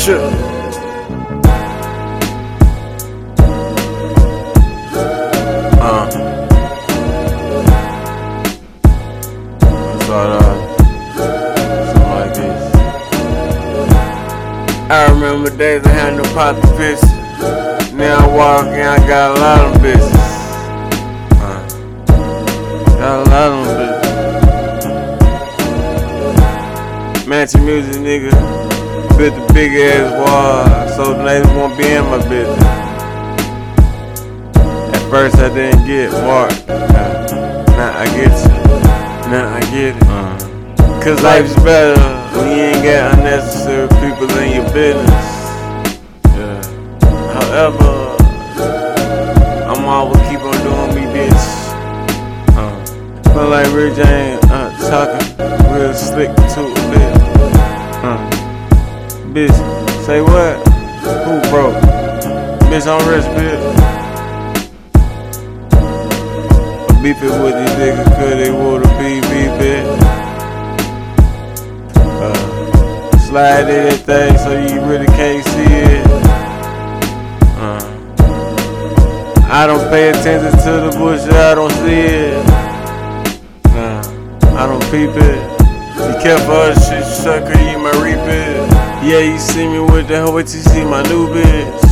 Chill. Uh. This. I remember days I had no pot to piss. Now I walk and I got a lot of business. Uh. Got a lot of business. Matching music, nigga. Built a big ass wall so the neighbors won't be in my business. At first I didn't get marked. Now I get you. Now I get it. Uh. Cause life's better when you ain't got unnecessary people in your business. Yeah. However, I'm always keep on doing me, bitch. Uh. Feel like Rick James uh, talking real slick to a bit. Uh. Bitch, say what? Who broke? Bitch, I'm rich, bitch. Beep it with these niggas, cause they wanna be beep it. Uh, slide in that thing so you really can't see it. Uh, I don't pay attention to the bullshit, I don't see it. Nah, I don't peep it. Be careful of shit, sucker, you might reap it. Yeah, you see me with the hoe, but you see my new bitch.